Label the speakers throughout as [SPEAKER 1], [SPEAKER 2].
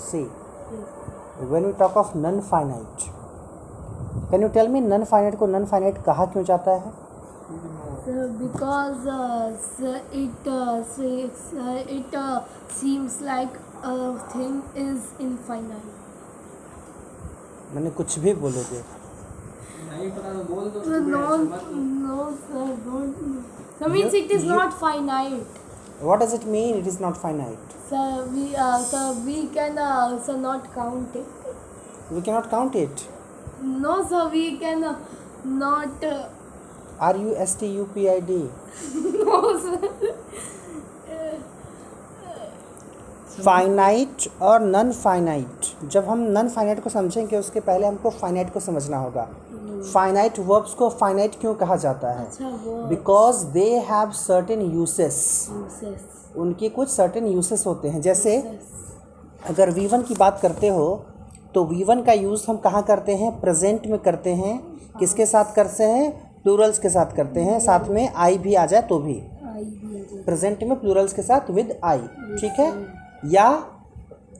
[SPEAKER 1] See, when we talk of non-finite, can you tell me non-finite को non-finite कहा क्यों जाता है
[SPEAKER 2] because uh, it uh, says, uh, it uh, seems like a thing is infinite.
[SPEAKER 1] मैंने कुछ भी बोलोगे
[SPEAKER 3] नहीं तो
[SPEAKER 1] what does it mean it is not finite
[SPEAKER 2] So we, uh, so we can uh, so not count it.
[SPEAKER 1] we cannot count it
[SPEAKER 2] No, so we can uh, not. Uh,
[SPEAKER 1] r u s t u p i d
[SPEAKER 2] no, sir.
[SPEAKER 1] Finite और non finite जब हम none finite को समझेंगे उसके पहले हमको finite को समझना होगा फाइनाइट वर्ब्स को फाइनाइट क्यों कहा जाता है? Because they have certain
[SPEAKER 2] uses
[SPEAKER 1] उनके कुछ सर्टेन यूसेस होते हैं। जैसे uses. अगर वी वन की बात करते हो तो वी वन का यूज़ हम कहाँ करते हैं? प्रेजेंट में करते हैं। किसके साथ करते हैं? प्लूरल्स के साथ करते हैं। साथ में आई भी आ जाए तो भी। प्रेजेंट में प्लूरल्स के साथ विद आई ठीक है? या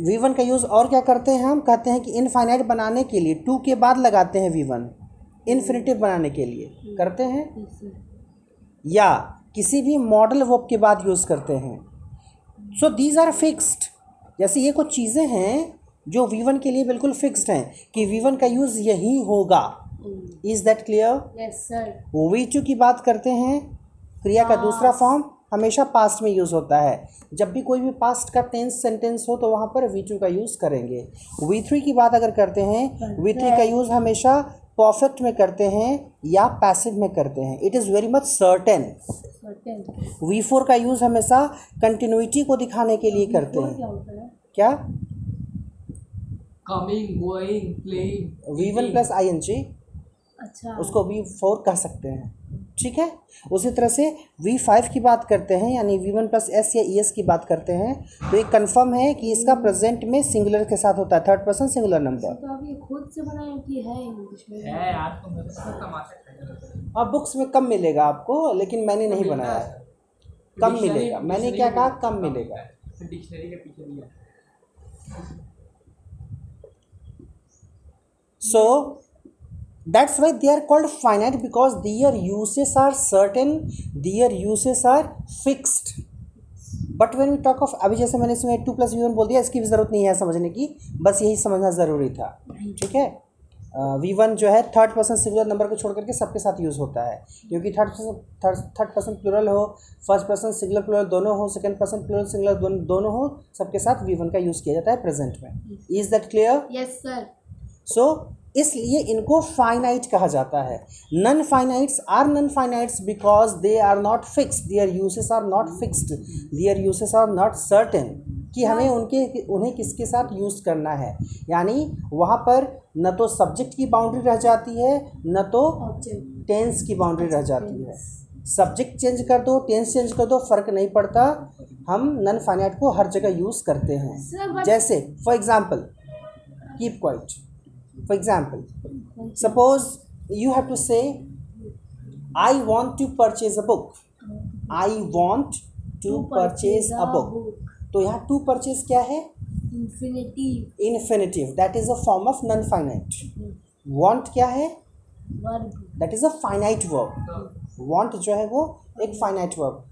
[SPEAKER 1] वी वन का यूज़ और क्या करते हैं हम? कहते हैं कि इनफाइनाइट बनाने के लिए टू के बाद लगाते हैं वी वन इन्फिनेटिव बनाने के लिए। करते हैं? या किसी भी मॉडल वर्ब के बाद यूज़ करते हैं। सो दीज आर फिक्स्ड जैसे ये कुछ चीज़ें हैं जो वी वन के लिए बिल्कुल फिक्स्ड हैं कि वी वन का यूज़ यही होगा। Is
[SPEAKER 2] that clear.
[SPEAKER 1] V two की बात करते हैं। क्रिया का दूसरा फॉर्म हमेशा पास्ट में यूज़ होता है। जब भी कोई भी पास्ट का टेंस सेंटेंस हो तो वहाँ पर वी टू का यूज़ करेंगे। वी थ्री की बात अगर करते हैं वी थ्री का यूज़ हमेशा परफेक्ट में करते हैं या पैसिव में करते हैं? It is very much
[SPEAKER 2] certain
[SPEAKER 1] V four का यूज़ हमेशा कंटिन्यूटी को दिखाने के लिए करते हैं।
[SPEAKER 2] क्या
[SPEAKER 1] क्या?
[SPEAKER 3] Coming going playing
[SPEAKER 1] V one plus I N G
[SPEAKER 2] अच्छा।
[SPEAKER 1] उसको वी फोर कह सकते हैं। ठीक है? उसी तरह से वी फाइव की बात करते हैं यानी वी वन प्लस एस या ई एस की बात करते हैं तो ये कन्फर्म है कि इसका प्रेजेंट में सिंगुलर के साथ होता है थर्ड पर्सन सिंगुलर नंबर
[SPEAKER 2] तो आप ये खुद से बनाए कि है इंग्लिश में?
[SPEAKER 3] है कर
[SPEAKER 1] अब बुक्स में कम मिलेगा आपको लेकिन मैंने नहीं बनाया। है। कम मिलेगा। मैंने क्या कहा? कम मिलेगा।
[SPEAKER 3] डिक्शनरी के पीछे भी
[SPEAKER 1] so that's why they are called finite because their uses are certain their uses are fixed. But when we talk of अभी जैसे मैंने इसमें टू प्लस वी वन बोल दिया इसकी भी ज़रूरत नहीं है समझने की बस यही समझना ज़रूरी था। ठीक है? वी वन जो है थर्ड पर्सन सिंगुलर नंबर को छोड़ करके सबके साथ यूज़ होता है। क्योंकि third person third third person plural हो फ़र्स्ट पर्सन सिंगुलर प्लूरल दोनों हो सेकंड पर्सन प्लूरल सिंगुलर दोनों दोनों हो सबके साथ वी वन का यूज़ किया जाता है प्रेजेंट में। Is that clear
[SPEAKER 2] yes sir
[SPEAKER 1] so इसलिए इनको फाइनाइट कहा जाता है। Non finites are non finites because they are not fixed their uses are not fixed their uses are not certain कि हमें उनके उन्हें किसके साथ यूज़ करना है। यानी वहाँ पर न तो सब्जेक्ट की बाउंड्री रह जाती है न तो टेंस की बाउंड्री रह जाती है। सब्जेक्ट चेंज कर दो टेंस चेंज कर दो फ़र्क नहीं पड़ता। हम नन फाइनाइट को हर जगह यूज़ करते हैं। जैसे for example keep quiet for example suppose you have to say i want to purchase a book i want to purchase a book तो यहाँ टू परचेज क्या है
[SPEAKER 2] infinitive
[SPEAKER 1] infinitive that is a form of non finite want क्या है that is a finite verb want जो है वो एक फाइनाइट वर्ब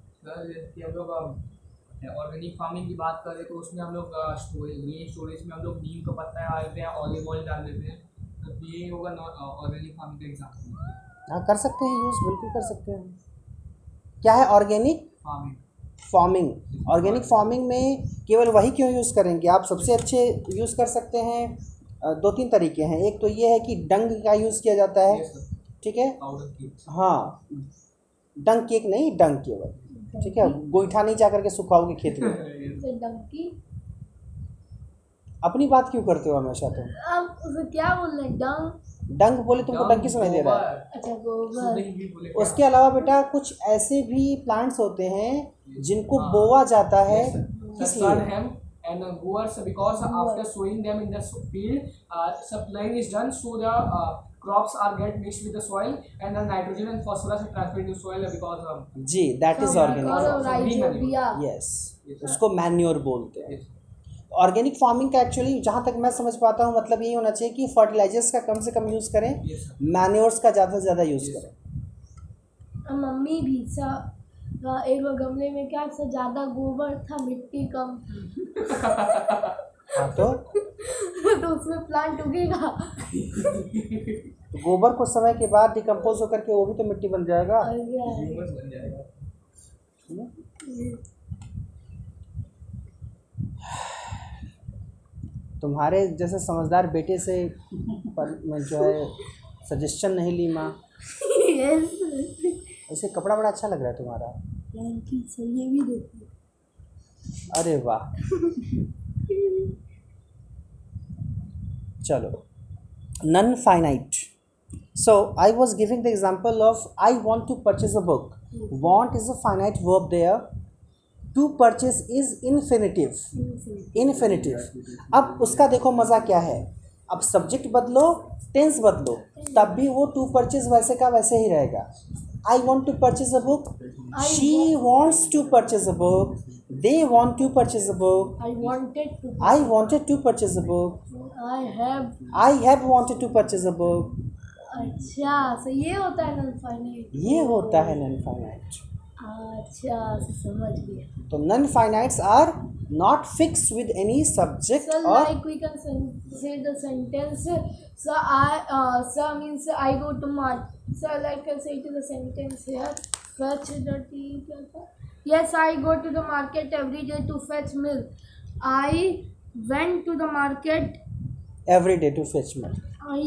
[SPEAKER 3] ऑर्गेनिक फ़ार्मिंग की बात करें तो उसमें हम लोग स्टोरेज ग्रीन स्टोरेज में हम लोग नीम का पत्ता डाल देते हैं ऑलिव ऑयल डाल देते हैं। तो ये होगा ऑर्गेनिक फ़ार्मिंग का एग्ज़ाम्पल
[SPEAKER 1] हाँ कर सकते हैं यूज़ बिल्कुल कर सकते हैं। क्या है organic
[SPEAKER 3] farming
[SPEAKER 1] farming organic farming में केवल वही क्यों यूज़ करेंगे? आप सबसे अच्छे यूज़ कर सकते हैं दो तीन तरीके हैं। एक तो ये है कि डंग का यूज़ किया जाता है ठीक है? हाँ। डंग केक नहीं डंग केवल। ठीक है? गोईठा नहीं जा करके सुखाओगे खेत में।
[SPEAKER 2] डंकी।
[SPEAKER 1] अपनी बात क्यों करते हो हमेशा तुम?
[SPEAKER 2] अब क्या बोल रहे हैं? डंग
[SPEAKER 1] डंग बोले तुमको डंकी समझ दे रहा है।
[SPEAKER 2] अच्छा गोबर।
[SPEAKER 1] उसके अलावा बेटा कुछ ऐसे भी प्लांट्स होते हैं जिनको बोआ जाता है किस लिए?
[SPEAKER 3] and uh, goers because after sowing them in the field uh, supplying is done so the uh, crops are get mixed with the soil and the nitrogen and phosphorus are transferred to soil because um,
[SPEAKER 1] जी that is
[SPEAKER 2] और
[SPEAKER 1] organic
[SPEAKER 2] rhizobia
[SPEAKER 1] yes उसको manure बोलते हैं। Organic farming का actually जहाँ तक मैं समझ पाता हूँ मतलब यही होना चाहिए कि फर्टिलाइजर्स का कम से कम यूज़ करें
[SPEAKER 3] Yes,
[SPEAKER 1] मैन्योर्स का ज़्यादा से ज़्यादा यूज़ करें।
[SPEAKER 2] मम्मी भी सा एक बार गमले में क्या सा ज़्यादा गोबर था मिट्टी कम
[SPEAKER 1] हाँ तो?
[SPEAKER 2] तो उसमें प्लांट उगेगा।
[SPEAKER 1] तो गोबर कुछ समय के बाद डिकम्पोज होकर के वो भी तो मिट्टी बन जाएगा।
[SPEAKER 2] और क्या?
[SPEAKER 3] ह्यूमस बन जाएगा।
[SPEAKER 1] तुम्हारे जैसे समझदार बेटे से पर मैं जो है सजेशन नहीं ली माँ. ऐसे कपड़ा बड़ा अच्छा लग रहा है तुम्हारा.
[SPEAKER 2] ये भी देखो।
[SPEAKER 1] अरे वाह। चलो। Non finite so I was giving the example of I want to purchase a book want is a finite verb there to purchase is infinitive infinitive अब उसका देखो मज़ा क्या है? अब सब्जेक्ट बदलो टेंस बदलो. तब भी वो टू परचेज वैसे का वैसे ही रहेगा. I want to purchase a book
[SPEAKER 2] I
[SPEAKER 1] she wants to purchase a book they want to purchase a book
[SPEAKER 2] I wanted to.
[SPEAKER 1] I wanted to purchase a book
[SPEAKER 2] I have.
[SPEAKER 1] I have wanted to purchase a book
[SPEAKER 2] अच्छा so ये होता है none finite
[SPEAKER 1] ये होता है none finite
[SPEAKER 2] अच्छा समझ गया
[SPEAKER 1] तो non finites are not fix with any subject
[SPEAKER 2] So
[SPEAKER 1] और
[SPEAKER 2] like we can sen- say the sentence. So I uh, so means I go to market. So like I say to the sentence here. Fetch the tea. क्या था? Yes, I go to the market every day to fetch milk. I went to the market.
[SPEAKER 1] Every day to fetch milk
[SPEAKER 2] I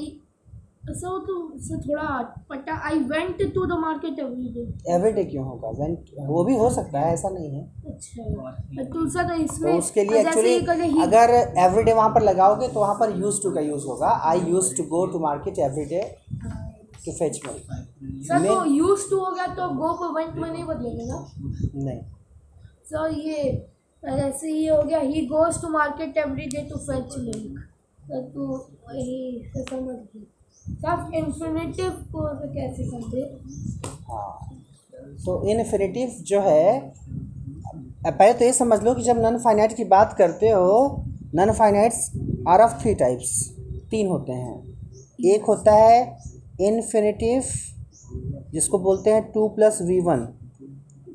[SPEAKER 2] so तो so थोड़ा पटा I went to the market every day.
[SPEAKER 1] Every day क्यों होगा? Went वो भी हो सकता है ऐसा नहीं है।
[SPEAKER 2] अच्छा तो सर तो इसमें
[SPEAKER 1] तो उसके लिए एक्चुअली अगर एवरी डे वहाँ पर लगाओगे तो वहाँ पर यूज़ टू का यूज़ होगा। I use to go to market every day to fetch milk
[SPEAKER 2] sir तो यूज़ टू हो गया तो गो को वेंट में नहीं बदलेगा
[SPEAKER 1] नहीं।
[SPEAKER 2] सो ये ऐसे ये हो गया। He goes to market every day to fetch milk तो से समझ गई सब इन्फिनेटिव को तो कैसे समझे
[SPEAKER 1] हाँ? तो इन्फिनेटिव जो है पहले तो ये समझ लो कि जब नन फाइनाइट की बात करते हो non finites are of three types तीन होते हैं। एक होता है इन्फिनेटिव जिसको बोलते हैं टू प्लस वी वन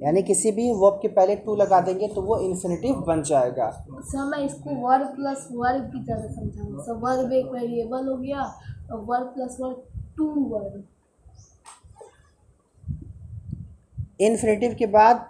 [SPEAKER 1] यानी किसी भी वर्ब के पहले टू लगा देंगे तो वो इन्फिनेटिव बन जाएगा।
[SPEAKER 2] सर मैं इसको वर्ब प्लस वर्ब की तरह समझाऊँगा सो वर्ब एक वेरिएबल हो गया verb plus verb to verb
[SPEAKER 1] infinitive के बाद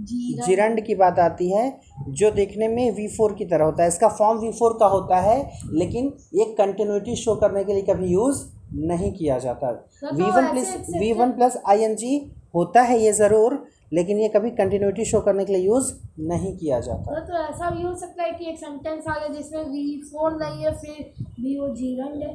[SPEAKER 1] जिरंड की बात आती है जो देखने में वी फोर की तरह होता है। इसका फॉर्म वी फोर का होता है लेकिन ये कंटिन्यूटी शो करने के लिए कभी यूज़ नहीं किया जाता।
[SPEAKER 2] तो V
[SPEAKER 1] one
[SPEAKER 2] plus
[SPEAKER 1] V one plus I N G होता है ये ज़रूर लेकिन ये कभी कंटिन्यूटी शो करने के लिए यूज़ नहीं किया जाता।
[SPEAKER 2] तो, तो ऐसा भी हो सकता है कि एक सेंटेंस आ गया जिसमें वी फोर नहीं है फिर भी वो जीरंड है।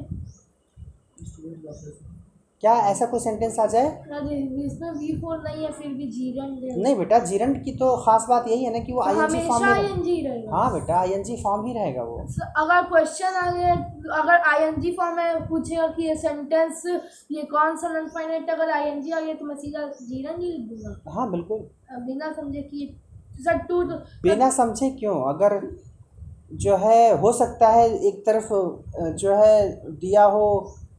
[SPEAKER 1] क्या ऐसा कोई सेंटेंस आ जाए?
[SPEAKER 2] जिसमें वी फोर नहीं है फिर भी जीरंड
[SPEAKER 1] नहीं बेटा जीरंड की तो खास बात यही है ना कि वो आई एन जी फॉर्म
[SPEAKER 2] जी रहेगा
[SPEAKER 1] हाँ बेटा आई एन जी फॉर्म ही रहेगा वो।
[SPEAKER 2] अगर क्वेश्चन आ गया अगर आई एन जी फॉर्म में पूछेगा कि ये सेंटेंस ये कौन सा नॉन फाइनाइट अगर आई एन जी आ गया तो मैं सीधा जीरन ही लिख दूँगा
[SPEAKER 1] हाँ बिल्कुल।
[SPEAKER 2] बिना समझे कि सर टू तो
[SPEAKER 1] बिना समझे क्यों? अगर जो है हो सकता है एक तरफ़ जो है दिया हो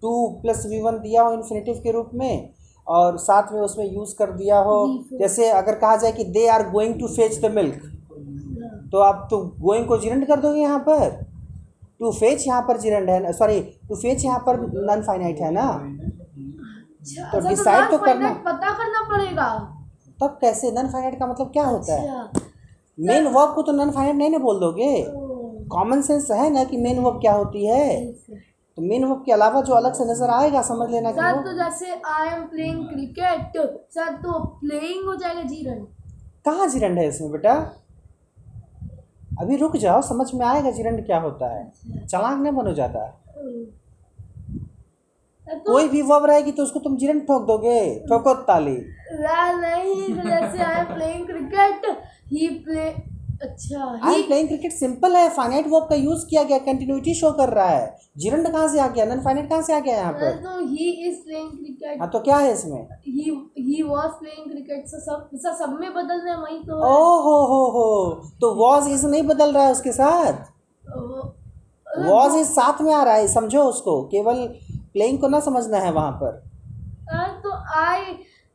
[SPEAKER 1] टू प्लस वी वन दिया हो इन्फिनेटिव के रूप में और साथ में उसमें यूज़ कर दिया हो। जैसे अगर कहा जाए कि they are going to fetch the milk तो आप तो गोइंग को जिरंड कर दोगे यहाँ पर। टू फेच यहाँ पर जिरंड है सॉरी टू फेच यहाँ पर नॉन फाइनाइट है ना?
[SPEAKER 2] अच्छा,
[SPEAKER 1] तो डिसाइड तो करना।
[SPEAKER 2] पता करना पड़ेगा।
[SPEAKER 1] तब कैसे? नॉन फाइनाइट का मतलब क्या होता है?
[SPEAKER 2] अच्छा।
[SPEAKER 1] मेन वर्ब को तो नॉन फाइनाइट नहीं ना बोल दोगे।
[SPEAKER 2] तो
[SPEAKER 1] कॉमन सेंस है ना कि मेन वर्ब क्या होती है? तो मेन वर्ब के अलावा जो अलग से नज़र आएगा समझ लेना कि
[SPEAKER 2] सर तो जैसे I am playing cricket sir तो प्लेइंग हो जाएगा जीरन
[SPEAKER 1] कहाँ जिरंड है इसमें बेटा? अभी रुक जाओ समझ में आएगा जिरंड क्या होता है। चलाक नहीं बनो जाता
[SPEAKER 2] तो
[SPEAKER 1] कोई भी वर्ब रहेगी तो उसको तुम जिरंड ठोक दोगे ठोको ताली।
[SPEAKER 2] नहीं तो जैसे I am playing cricket he play अच्छा I
[SPEAKER 1] am playing cricket simple है फाइनाइट वर्ब का यूज़ किया गया कंटिन्यूटी शो कर रहा है। जिरंड कहाँ से आ गया? नॉन फाइनाइट कहाँ से आ गया यहाँ पर?
[SPEAKER 2] तो ही इज़ प्लेइंग क्रिकेट
[SPEAKER 1] हाँ तो क्या है इसमें?
[SPEAKER 2] He he was playing cricket so सब सर सब में बदल रहे हैं वही तो है।
[SPEAKER 1] ओ हो हो हो। तो वॉज़ इस नहीं बदल रहा है उसके साथ? वॉज़ इज़ साथ में आ रहा है समझो उसको। केवल प्लेइंग को ना समझना है वहाँ पर।
[SPEAKER 2] तो I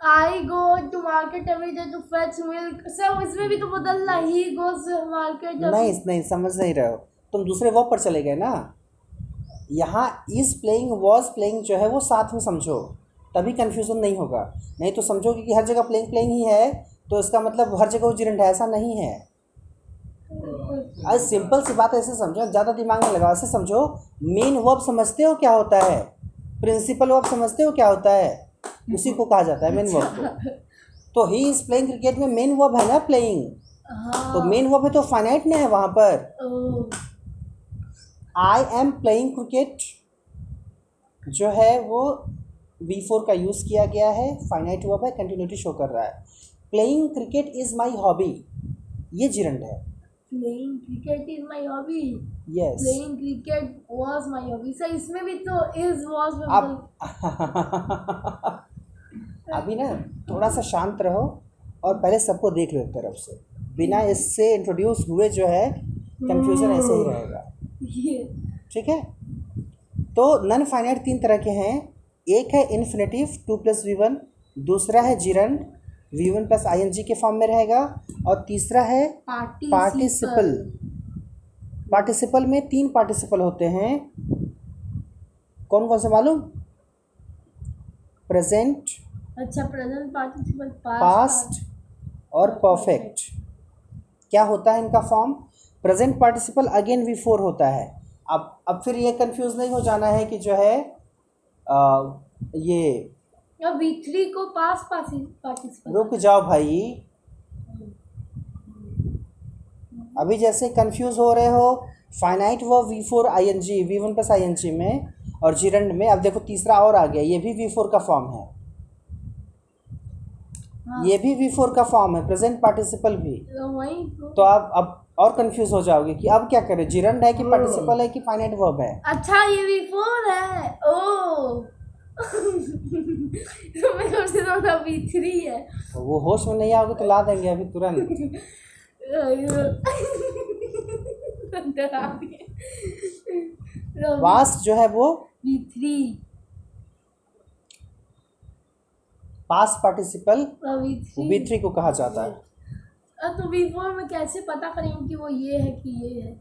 [SPEAKER 2] I go to market every day to fetch milk sir इसमें भी तो बदलना ही गोस मार्केट
[SPEAKER 1] नहीं नहीं, समझ नहीं रहे हो। तुम दूसरे वर्ब पर चले गए ना। यहाँ इज़ प्लेइंग वॉज़ प्लेइंग जो है वो साथ में समझो। तभी कन्फ्यूज़न नहीं होगा। नहीं तो समझोगे कि हर जगह प्लेइंग प्लेइंग ही है तो इसका मतलब हर जगह वो जिरंड है ऐसा नहीं है। आज सिंपल सी बात ऐसे समझो, ज़्यादा दिमाग में लगाओ, ऐसे समझो। मेन वर्ब समझते हो क्या होता है? प्रिंसिपल वर्ब समझते हो क्या होता है? उसी को कहा जाता है मेन वर्ब को। तो ही इज़ प्लेइंग क्रिकेट में मेन वर्ब है ना प्लेइंग
[SPEAKER 2] हाँ।
[SPEAKER 1] तो मेन वर्ब है तो फाइनाइट नहीं है वहाँ पर। आई एम प्लेइंग क्रिकेट जो है वो वी फोर का यूज़ किया गया है। फाइनाइट वर्ब है कंटिन्यूटी शो कर रहा है। Playing cricket is my hobby ये जिरंड है।
[SPEAKER 2] Playing cricket is my hobby
[SPEAKER 1] yes
[SPEAKER 2] playing cricket was my hobby sir इसमें भी तो was में
[SPEAKER 1] अब अभी ना थोड़ा सा शांत रहो और पहले सबको देख लो एक तरफ़ से। बिना इससे इंट्रोड्यूस हुए जो है कंफ्यूजन ऐसे ही रहेगा। ठीक है? तो नन फाइनाइट तीन तरह के हैं। एक है infinitive to plus V one दूसरा है gerund V one plus I N G के फॉर्म में रहेगा और तीसरा है पार्टिसिपल पार्टिसिपल में तीन पार्टिसिपल होते हैं। कौन कौन से मालूम? प्रेजेंट
[SPEAKER 2] अच्छा प्रेजेंट पार्टिसिपल
[SPEAKER 1] पास्ट और परफेक्ट क्या होता है इनका form present participle again V four होता है। अब अब फिर ये कंफ्यूज नहीं हो जाना है कि जो है आ, ये
[SPEAKER 2] अब वी थ्री को पास पार्टिसिपल
[SPEAKER 1] रुक जाओ भाई। अभी जैसे कंफ्यूज हो रहे हो फाइनाइट वो V four I N G V one plus I N G में और जिरंड में अब देखो तीसरा और आ गया ये भी वी फोर का फॉर्म है।
[SPEAKER 2] हाँ।
[SPEAKER 1] ये भी वी फोर का फॉर्म है प्रेजेंट पार्टिसिपल भी।
[SPEAKER 2] तो वही तो।
[SPEAKER 1] तो आप अब और कंफ्यूज हो जाओगे कि अब क्या करें? जिरंड है कि पार्टिसिपल है कि फाइनाइट वर्ब है?
[SPEAKER 2] अच्छा ये भी फोर है। ओ। तो मैं कब से सोचा वी थ्री है।
[SPEAKER 1] तो वो होश में नहीं आओगे तो ला देंगे अभी तुरंत। पास्ट जो है वो V three
[SPEAKER 2] past participle
[SPEAKER 1] V three को कहा जाता है।
[SPEAKER 2] तो वी फोर में कैसे पता करेंगे कि वो ये है कि ये है?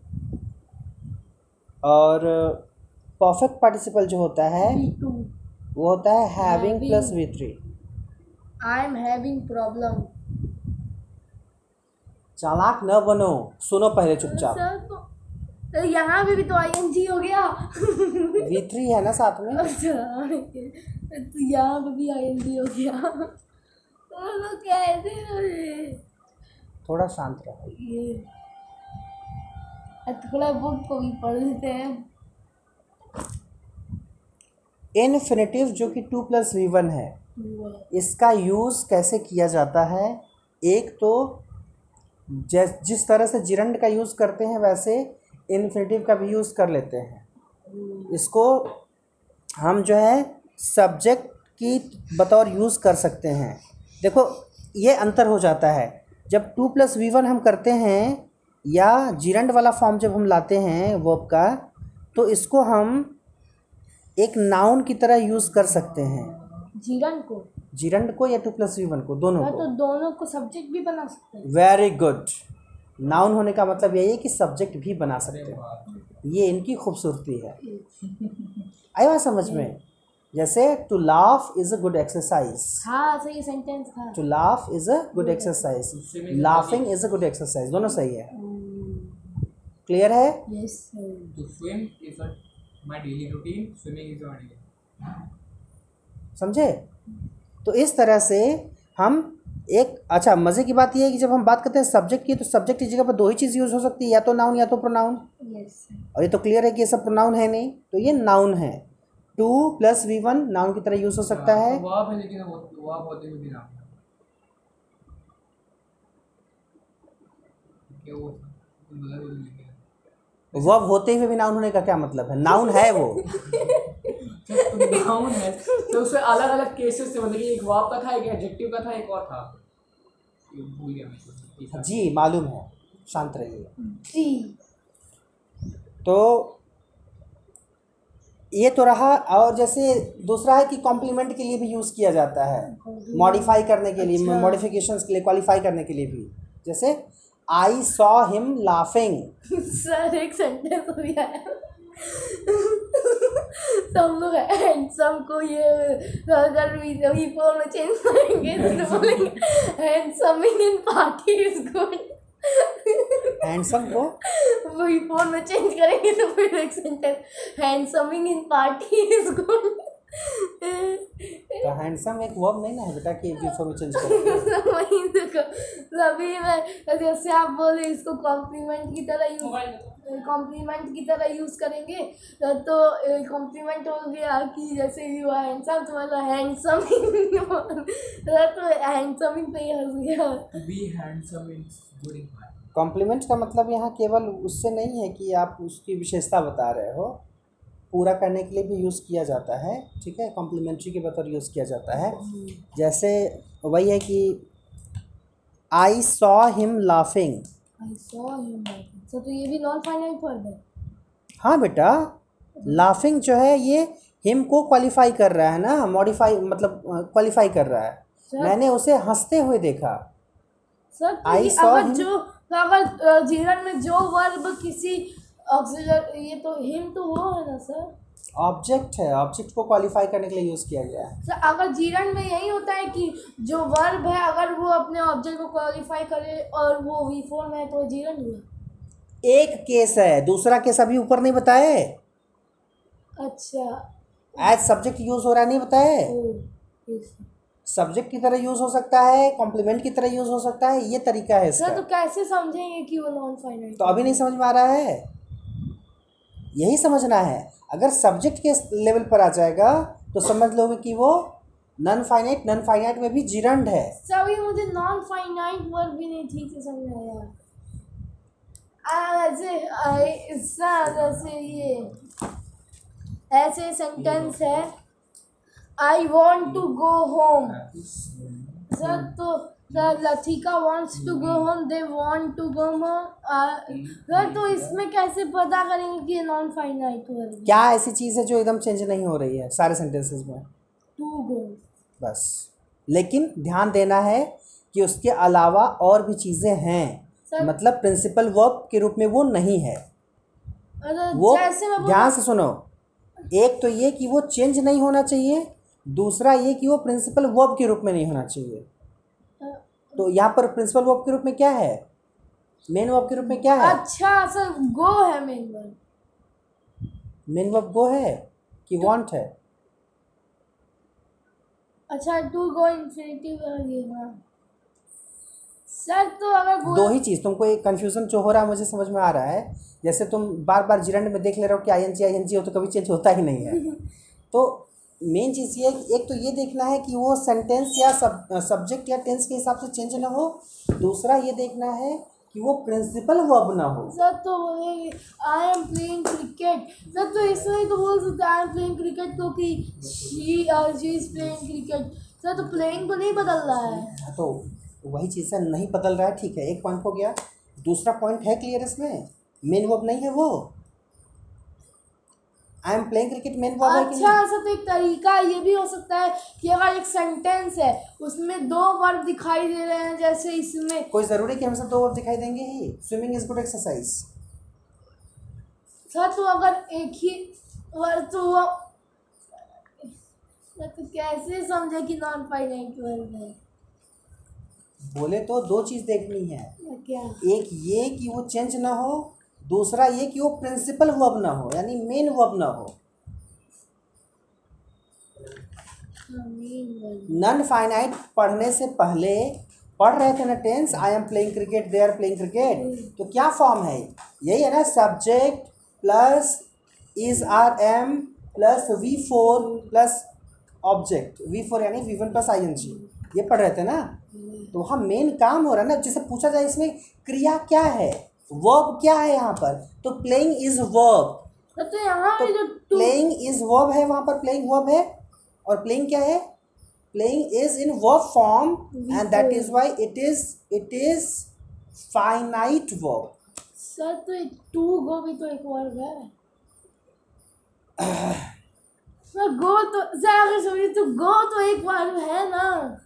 [SPEAKER 1] और परफेक्ट पार्टिसिपल जो होता है
[SPEAKER 2] वो
[SPEAKER 1] होता है
[SPEAKER 2] having
[SPEAKER 1] plus V three
[SPEAKER 2] I am having problem
[SPEAKER 1] चालाक न बनो। सुनो पहले चुपचाप।
[SPEAKER 2] सर तो यहाँ पे भी तो आई एन जी हो गया।
[SPEAKER 1] वी थ्री है ना साथ में?
[SPEAKER 2] अच्छा तो यहाँ पे भी आई एन जी हो गया। तो कैसे?
[SPEAKER 1] थोड़ा शांत रहो।
[SPEAKER 2] ये थोड़ा बुक को भी पढ़ लेते हैं।
[SPEAKER 1] इन्फिनेटिव जो कि टू प्लस वी वन है इसका यूज़ कैसे किया जाता है? एक तो जिस तरह से जिरंड का यूज़ करते हैं वैसे इन्फिनेटिव का भी यूज़ कर लेते हैं। इसको हम जो है सब्जेक्ट की बतौर यूज़ कर सकते हैं। देखो ये अंतर हो जाता है। जब टू प्लस वी वन हम करते हैं या जिरंड वाला फॉर्म जब हम लाते हैं वर्ब का तो इसको हम एक नाउन की तरह यूज़ कर सकते हैं।
[SPEAKER 2] जीवन को?
[SPEAKER 1] जिरंड को या टू प्लस वी वन को दोनों
[SPEAKER 2] हाँ
[SPEAKER 1] को।
[SPEAKER 2] तो दोनों को सब्जेक्ट भी बना सकते हैं।
[SPEAKER 1] Very good. नाउन होने का मतलब यही है कि सब्जेक्ट भी बना सकते हो। ये इनकी खूबसूरती है। आई बात समझ में? जैसे to laugh is a good exercise
[SPEAKER 2] हाँ सही सेंटेंस था।
[SPEAKER 1] To laugh is a good exercise laughing is a good exercise दोनों सही है। क्लियर है?
[SPEAKER 2] Yes sir
[SPEAKER 3] To swim is a, my daily routine. Swimming is my daily.
[SPEAKER 1] समझे? तो इस तरह से हम एक अच्छा मज़े की बात यह है कि जब हम बात करते हैं सब्जेक्ट की तो सब्जेक्ट की जगह पर दो ही चीज़ यूज़ हो सकती है या तो नाउन या तो प्रोनाउन
[SPEAKER 2] यस
[SPEAKER 1] और ये तो क्लियर है कि ये सब प्रोनाउन है नहीं तो ये नाउन है। To plus V one noun की तरह यूज़ हो सकता है
[SPEAKER 3] है। तो।
[SPEAKER 1] वर्ब होते हुए भी नाउन होने का क्या मतलब है? नाउन है वो।
[SPEAKER 3] नाउन है। तो उसमें अलग अलग केसेस थे मतलब एक वर्ब का था एक एडजेक्टिव का था एक और था। गया मैं
[SPEAKER 1] जी मालूम है। शांत रहिए। तो ये तो रहा और जैसे दूसरा है कि कॉम्प्लीमेंट के लिए भी यूज़ किया जाता है। मॉडिफाई करने के लिए
[SPEAKER 2] अच्छा।
[SPEAKER 1] मॉडिफिकेशंस के लिए क्वालिफाई करने के लिए भी। जैसे I saw him laughing
[SPEAKER 2] sir एक सेंटेंस अभी आया तो हम लोग हैंडसम को ये अगर वी फोर में चेंज करेंगे तो बोलेंगे handsoming in party is good
[SPEAKER 1] handsome को?
[SPEAKER 2] वी फोर में चेंज करेंगे तो फिर एक sentence handsoming in party is good
[SPEAKER 1] तो हैंडसम एक वर्ब नहीं ना है बेटा कि बिफोर में चेंज करो
[SPEAKER 2] वही देखो अभी मैं जैसे आप बोले इसको कॉम्प्लीमेंट की तरह यूज़ कॉम्प्लीमेंट की तरह यूज़ करेंगे तो कॉम्प्लीमेंट हो गया कि जैसे यू आर हैंडसम तो मतलब हैंडसम तो हैंडसमिंग पे ही हंस गया।
[SPEAKER 3] To be handsome is good
[SPEAKER 1] compliment का मतलब यहाँ केवल उससे नहीं है कि आप उसकी विशेषता बता रहे हो। पूरा करने के लिए भी यूज़ किया जाता है ठीक है? कॉम्प्लीमेंट्री के बतौर यूज़ किया जाता है। जैसे वही है कि I saw him laughing
[SPEAKER 2] I saw him so तो ये भी नॉन फाइनाइट वर्ब है?
[SPEAKER 1] हाँ बेटा लाफिंग जो है ये हिम को क्वालिफाई कर रहा है ना मॉडिफाई मतलब क्वालिफाई कर रहा है।
[SPEAKER 2] सर-
[SPEAKER 1] मैंने उसे हँसते हुए देखा।
[SPEAKER 2] सर
[SPEAKER 1] saw
[SPEAKER 2] अगर जो अगर जीवन में जो वर्ब किसी ऑक्सीजन ये तो हिम तो वो है ना सर।
[SPEAKER 1] ऑब्जेक्ट है ऑब्जेक्ट को क्वालिफाई करने के लिए यूज़ किया गया है।
[SPEAKER 2] सर अगर जीवन में यही होता है कि जो वर्ब है अगर वो अपने ऑब्जेक्ट को क्वालिफाई करे और वो वी फोर में है तो जीवन हुआ।
[SPEAKER 1] एक केस है दूसरा केस अभी ऊपर नहीं बताए
[SPEAKER 2] अच्छा।
[SPEAKER 1] एज सब्जेक्ट यूज़ हो रहा नहीं बताए सब्जेक्ट की तरह यूज़ हो सकता है कॉम्प्लीमेंट की तरह यूज़ हो सकता है ये तरीका है
[SPEAKER 2] सर तो कैसे समझेंगे कि वो नॉन फाइनल
[SPEAKER 1] तो अभी नहीं समझ में आ रहा है? यही समझना है। अगर सब्जेक्ट के लेवल पर आ जाएगा तो समझ लोगे कि वो नॉन फाइनाइट नॉन फाइनाइट में भी जिरंड है।
[SPEAKER 2] सभी मुझे नॉन फाइनाइट वर्ड भी नहीं ठीक से समझ आया। सर जैसे ये, ऐसे सेंटेंस है I want to go home sir तो the Lathika wants to go home they want to go home. Sir तो इसमें कैसे पता करेंगे कि नॉन फाइनाइट वर्ड है?
[SPEAKER 1] क्या ऐसी चीज़ है जो एकदम चेंज नहीं हो रही है सारे सेंटेंसेस में?
[SPEAKER 2] टू गो
[SPEAKER 1] बस। लेकिन ध्यान देना है कि उसके अलावा और भी चीज़ें हैं।
[SPEAKER 2] सर-
[SPEAKER 1] मतलब प्रिंसिपल वर्ब के रूप में वो नहीं है। वो
[SPEAKER 2] जैसे
[SPEAKER 1] ध्यान से सुनो। एक तो ये कि वो चेंज नहीं होना चाहिए। दूसरा ये कि वो प्रिंसिपल वर्ब के रूप में नहीं होना चाहिए। तो यहाँ पर प्रिंसिपल वर्ब के रूप में क्या है? मेन वर्ब के रूप में क्या है?
[SPEAKER 2] अच्छा सर गो है main word
[SPEAKER 1] main verb go है कि वांट है?
[SPEAKER 2] अच्छा टू गो इन्फिनिटिव ये सर तो अगर
[SPEAKER 1] दो ही चीज़ तुमको एक कन्फ्यूज़न जो हो रहा है मुझे समझ में आ रहा है। जैसे तुम बार बार जिरंड में देख ले रहे हो कि आई एन जी आई एन जी हो तो कभी चेंज होता ही नहीं है। तो मेन चीज़ ये है एक तो ये देखना है कि वो सेंटेंस या सब सब्जेक्ट या टेंस के हिसाब से चेंज ना हो। दूसरा ये देखना है कि वो प्रिंसिपल वर्ब ना हो।
[SPEAKER 2] सर तो बोलेंगे I am playing cricket sir तो इसमें तो बोल सकते आई एम प्लेइंग क्रिकेट तो कि she she is playing cricket sir तो प्लेइंग को नहीं बदल रहा है।
[SPEAKER 1] तो वही चीज़ है नहीं बदल रहा है ठीक है एक पॉइंट हो गया। दूसरा पॉइंट है क्लियर इसमें। मेन वर्ब नहीं है वो। I am playing cricket main verb
[SPEAKER 2] अच्छा ऐसा तो एक तरीका ये भी हो सकता है कि अगर एक सेंटेंस है उसमें दो वर्ब दिखाई दे रहे हैं जैसे इसमें
[SPEAKER 1] कोई ज़रूरी कि हमेशा दो वर्ब दिखाई देंगे ही? Swimming is good exercise
[SPEAKER 2] sir तो अगर एक ही वर्ड तो वो तो कैसे समझे कि नॉन फाइनाइट वर्ड है?
[SPEAKER 1] बोले तो दो चीज़ देखनी है।
[SPEAKER 2] क्या?
[SPEAKER 1] एक ये कि वो चेंज ना हो दूसरा ये कि वो प्रिंसिपल वर्ब ना हो, यानी मेन वर्ब ना हो। नन फाइनाइट पढ़ने से पहले पढ़ रहे थे ना tense I am playing cricket they are playing cricket तो क्या फॉर्म है यही है ना subject plus is are am plus V four plus object V four यानी V one plus I N G ये पढ़ रहे थे ना? तो वहाँ मेन काम हो रहा है ना, जैसे पूछा जाए इसमें, क्रिया क्या है? वर्ब क्या है यहाँ पर? तो प्लेइंग इज़ वर्ब
[SPEAKER 2] तो यहाँ
[SPEAKER 1] तो
[SPEAKER 2] जो
[SPEAKER 1] प्लेइंग इज़ वर्ब है वहाँ पर प्लेइंग वर्ब है। और प्लेइंग क्या है? Playing is in verb form and that is why it is it is finite verb
[SPEAKER 2] sir तो टू गो भी तो एक वर्ब है। सर गो तो सर अगर समझिए तो गो तो एक वर्ब है ना।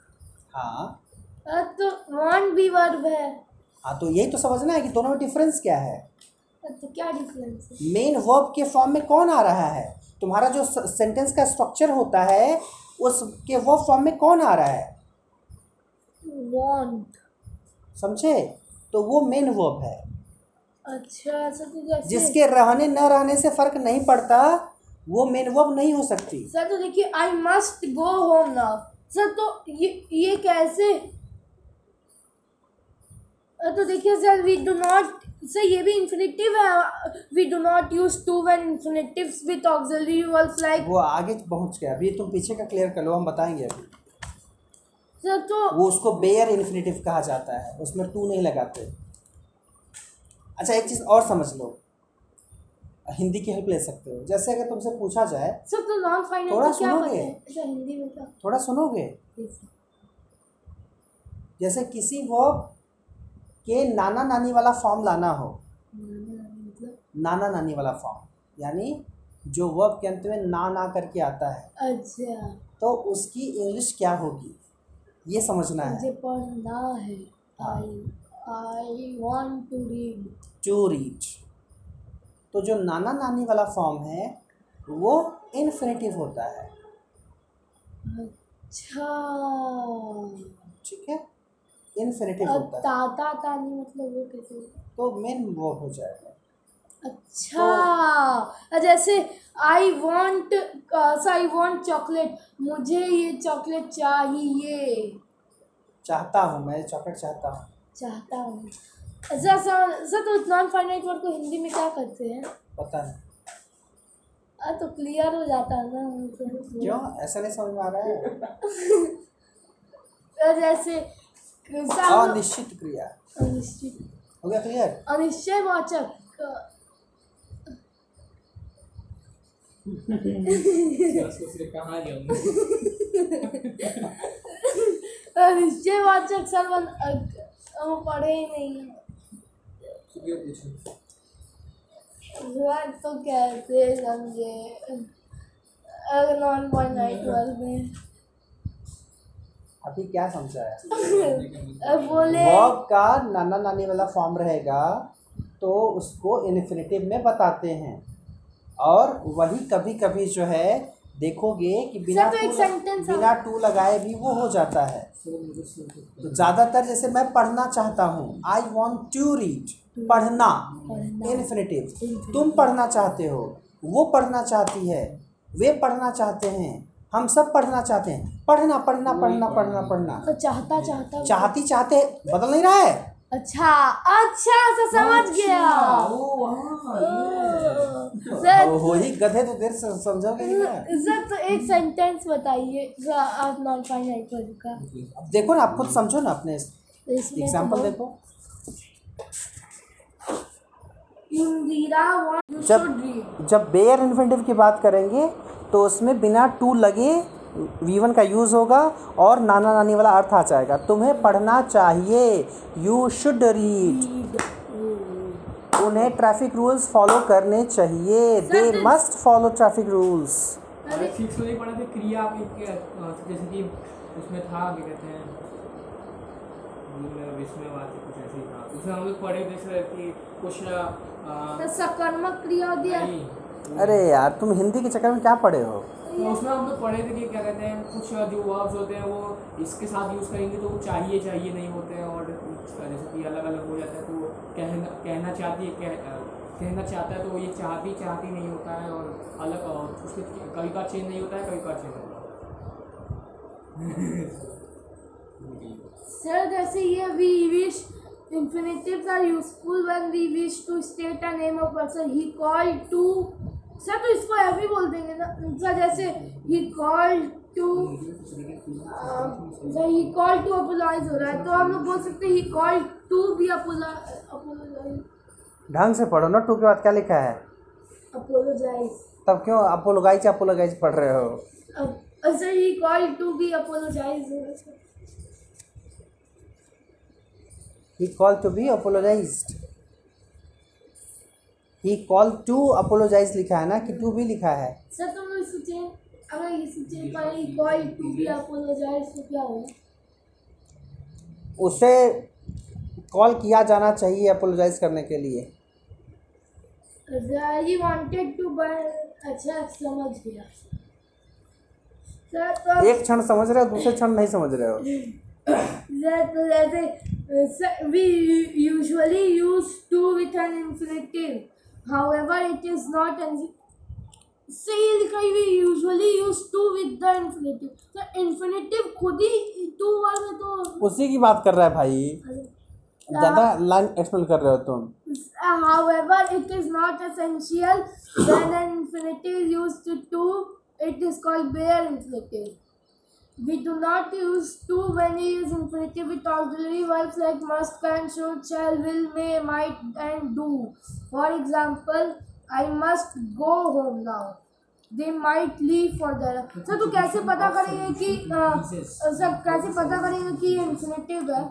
[SPEAKER 1] हाँ।
[SPEAKER 2] तो वांट भी वर्ब है।
[SPEAKER 1] हाँ तो यही तो समझना है कि दोनों में डिफरेंस क्या है?
[SPEAKER 2] तो क्या डिफरेंस
[SPEAKER 1] मेन वर्ब के फॉर्म में कौन आ रहा है? तुम्हारा जो सेंटेंस का स्ट्रक्चर होता है उसके वर्ब फॉर्म में कौन आ रहा है?
[SPEAKER 2] वांट
[SPEAKER 1] समझे? तो वो मेन वर्ब है।
[SPEAKER 2] अच्छा सर तो जैसे
[SPEAKER 1] जिसके रहने न रहने से फ़र्क नहीं पड़ता वो मेन वर्ब नहीं हो सकती।
[SPEAKER 2] सर तो देखिए I must go home now sir तो ये ये कैसे तो देखिए sir we do not sir ये भी इन्फिनेटिव है। We do not use to when infinitives with auxiliary verbs like
[SPEAKER 1] वो आगे पहुँच गया। अभी तुम पीछे का क्लियर कर लो हम बताएँगे अभी।
[SPEAKER 2] सर तो
[SPEAKER 1] वो उसको बेयर इन्फिनेटिव कहा जाता है। उसमें टू नहीं लगाते। अच्छा एक चीज़ और समझ लो। हिंदी की हेल्प ले सकते हो। जैसे अगर तुमसे पूछा जाए
[SPEAKER 2] सर तो नॉन फाइनल
[SPEAKER 1] थोड़ा सुनोगे?
[SPEAKER 2] अच्छा हिंदी में
[SPEAKER 1] थोड़ा सुनोगे? जैसे किसी वर्ब के नाना नानी वाला फॉर्म लाना हो।
[SPEAKER 2] मतलब?
[SPEAKER 1] नाना नानी वाला फॉर्म। यानी जो वर्ब के अंत में ना ना करके आता है।
[SPEAKER 2] अच्छा।
[SPEAKER 1] तो उसकी इंग्लिश क्या होगी? ये समझना
[SPEAKER 2] मुझे
[SPEAKER 1] है
[SPEAKER 2] पढ़ना है।
[SPEAKER 1] हाँ।
[SPEAKER 2] I I want to read
[SPEAKER 1] to reach तो जो नाना नानी वाला फॉर्म है वो इन्फिनेटिव होता है।
[SPEAKER 2] अच्छा।
[SPEAKER 1] ठीक है? इन्फिनेटिव होता है।
[SPEAKER 2] ताता तानी मतलब वो कैसे
[SPEAKER 1] तो मेन वर्ब हो जाएगा।
[SPEAKER 2] अच्छा। तो, जैसे I want I want chocolate मुझे ये चॉकलेट चाहिए।
[SPEAKER 1] चाहता हूँ मैं चॉकलेट चाहता हूँ।
[SPEAKER 2] चाहता हूँ। अच्छा सर सर तो नॉन फाइनाइट वर्ड को हिंदी में क्या करते हैं?
[SPEAKER 1] पता नहीं।
[SPEAKER 2] आ, तो क्लियर हो जाता है ना
[SPEAKER 1] क्यों? ऐसा नहीं समझ में आ रहा है।
[SPEAKER 2] तो जैसे
[SPEAKER 1] अनिश्चित क्रिया
[SPEAKER 2] अनिश्चित
[SPEAKER 1] हो गया क्लियर
[SPEAKER 2] अनिश्चय वाचक अनिश्चय वाचक सर हम पढ़े ही नहीं हैं तो कैसे समझे अगर नॉन फाइनाइट वर्ड में
[SPEAKER 1] अभी क्या समझा है?
[SPEAKER 2] बोले।
[SPEAKER 1] वर्ब का नाना नानी वाला फॉर्म रहेगा तो उसको इन्फिनेटिव में बताते हैं। और वही कभी कभी जो है देखोगे कि बिना
[SPEAKER 2] तो
[SPEAKER 1] टू बिना टू लगाए भी वो हो जाता है। तो ज़्यादातर जैसे मैं पढ़ना चाहता हूँ आई वॉन्ट टू रीड पढ़ना। इन्फिनेटिव तुम पढ़ना चाहते हो वो पढ़ना चाहती है वे पढ़ना चाहते हैं। हम सब पढ़ना चाहते हैं। पढ़ना पढ़ना पढ़ना पढ़ना पढ़ना।
[SPEAKER 2] तो चाहता चाहता
[SPEAKER 1] चाहती चाहते बदल नहीं रहा है।
[SPEAKER 2] अच्छा अच्छा से समझ गया।
[SPEAKER 3] ओ हाँ
[SPEAKER 2] सर
[SPEAKER 1] हो ही गधे तो देर से समझोगे नहीं
[SPEAKER 2] सर तो एक सेंटेंस बताइए आप नॉन फाइनाइट का।
[SPEAKER 1] अब देखो ना आप खुद समझो ना अपने
[SPEAKER 2] तो इसमें तो
[SPEAKER 1] एग्ज़ाम्पल देखो।
[SPEAKER 2] इंदिरा
[SPEAKER 1] जब जब बेयर इन्फिनेटिव की बात करेंगे तो उसमें बिना टू लगे वी वन का यूज़ होगा और नाना नानी वाला अर्थ आ जाएगा। तुम्हें पढ़ना चाहिए। यू शुड रीड उन्हें ट्रैफ़िक रूल्स फॉलो करने चाहिए।
[SPEAKER 2] They
[SPEAKER 1] must follow traffic rules
[SPEAKER 2] अरे
[SPEAKER 3] सिक्स में नहीं पढ़े थे क्रिया आप एक जैसे कि उसमें था क्या कहते हैं? कुछ ऐसे ही। था उसमें हम लोग पढ़े थे सर कि कुछ
[SPEAKER 2] तो सकर्मक क्रिया है।
[SPEAKER 3] नहीं,
[SPEAKER 1] अरे यार तुम हिंदी के चक्कर में क्या पढ़े हो?
[SPEAKER 3] तो उसमें हम तो पढ़े थे कि क्या कहते हैं कुछ जो वर्ब्स होते हैं वो इसके साथ यूज़ करेंगे तो वो चाहिए चाहिए नहीं होते हैं और जैसे कि अलग अलग हो जाता है तो कहना कहना चाहती है कह, कहना चाहता है तो ये चाहती चाहती नहीं होता है और अलग और उसके कभी का चेंज नहीं होता है कभी का चेंज होता है।
[SPEAKER 2] सर जैसे ये we wish infinitives are useful when we wish to state a name of person he called to sir तो इसको ऐसे बोल देंगे ना। सर जैसे he called to sir he called to apologise हो रहा है तो हम लोग बोल सकते हैं he called to be apologise
[SPEAKER 1] ढंग से पढ़ो ना टू के बाद क्या लिखा है?
[SPEAKER 2] अपोलोजाइज
[SPEAKER 1] तब क्यों अपोलोगाइज अपोलोगाइज पढ़ रहे हो?
[SPEAKER 2] Sir he called to be apologise
[SPEAKER 1] he call to be apologised he call to apologise लिखा है ना कि टू भी लिखा है।
[SPEAKER 2] सर तुम लोग सोचे अगर ये सोचे पर इक्वल टू बी अपोलोजाइज तो क्या होगा?
[SPEAKER 1] उसे कॉल किया जाना चाहिए अपोलोजाइज करने के लिए।
[SPEAKER 2] ही वांटेड टू बाय अच्छा समझ गया। सर तो
[SPEAKER 1] एक क्षण समझ रहे हो दूसरे क्षण नहीं समझ रहे हो।
[SPEAKER 2] that जैसे we usually use to with an infinitive However, it is not and सेल का भी usually use to with the infinitive तो इन्फिनिटिव खुद ही टू वर्ब है तो
[SPEAKER 1] उसी की बात कर रहा है भाई। ज़्यादा लाइन एक्सप्लेन कर रहे हो तुम।
[SPEAKER 2] However it is not essential when an infinitive is used to it is called bare infinitive we do not use to when we use infinitive with auxiliary verbs like must, can, should, shall, will, may, might, and do. For example, I must go home now. They might leave for the sir तो कैसे पता करेंगे कि sir कैसे पता करेंगे कि ये इन्फिनेटिव है।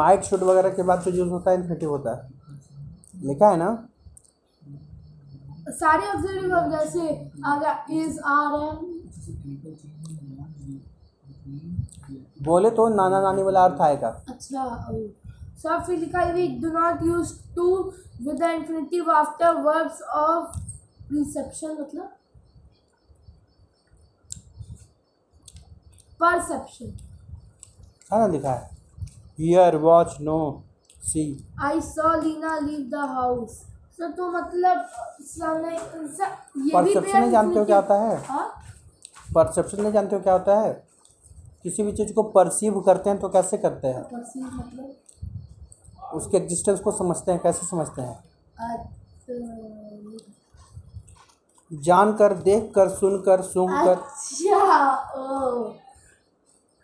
[SPEAKER 1] माइट शुड वगैरह के बाद जो यूज़ होता है इन्फिनेटिव होता है लिखा है ना
[SPEAKER 2] सारे ऑक्सिलरी वर्ब जैसे आ गया इज़ आर एम
[SPEAKER 1] बोले तो नाना नानी वाला अर्थ आएगा।
[SPEAKER 2] अच्छा सर है we do not use to with the infinitive after verbs of reception मतलब? परसेप्शन
[SPEAKER 1] है ना लिखा है? Hear watch know see
[SPEAKER 2] I saw Leena leave the house sir तो मतलब ये भी
[SPEAKER 1] परसेप्शन जानते हो क्या होता है?
[SPEAKER 2] हाँ?
[SPEAKER 1] परसेप्शन नहीं जानते हो क्या होता है? किसी भी चीज़ को परसीव करते हैं तो कैसे करते हैं?
[SPEAKER 2] मतलब?
[SPEAKER 1] उसके एग्जिस्टेंस को समझते हैं कैसे समझते हैं? जान कर देख कर सुन कर सूंघ कर
[SPEAKER 2] अच्छा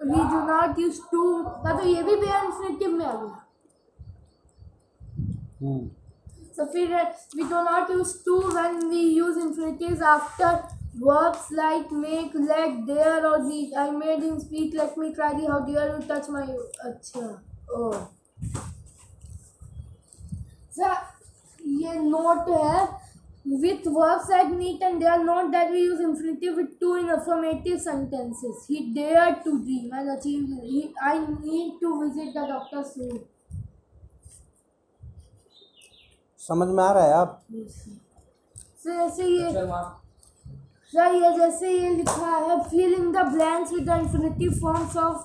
[SPEAKER 2] we do not use to तो ये भी बेयर इन्फिनेटिव में आ गया
[SPEAKER 1] हम्म,
[SPEAKER 2] So फिर we do not use to when we use infinitives after verbs like make, let, dare or need. I made him speak, let me try the how dare you touch my अच्छा ओ sir ये note है with verbs like need and dare not that we use infinitive with to in affirmative sentences. He dared to dream and achieve. He, I need to visit the doctor soon.
[SPEAKER 1] समझ में आ रहा है आप
[SPEAKER 2] So जैसे ये
[SPEAKER 3] Picture mark.
[SPEAKER 2] Sir ये जैसे ये लिखा है fill in the blanks with the infinitive forms of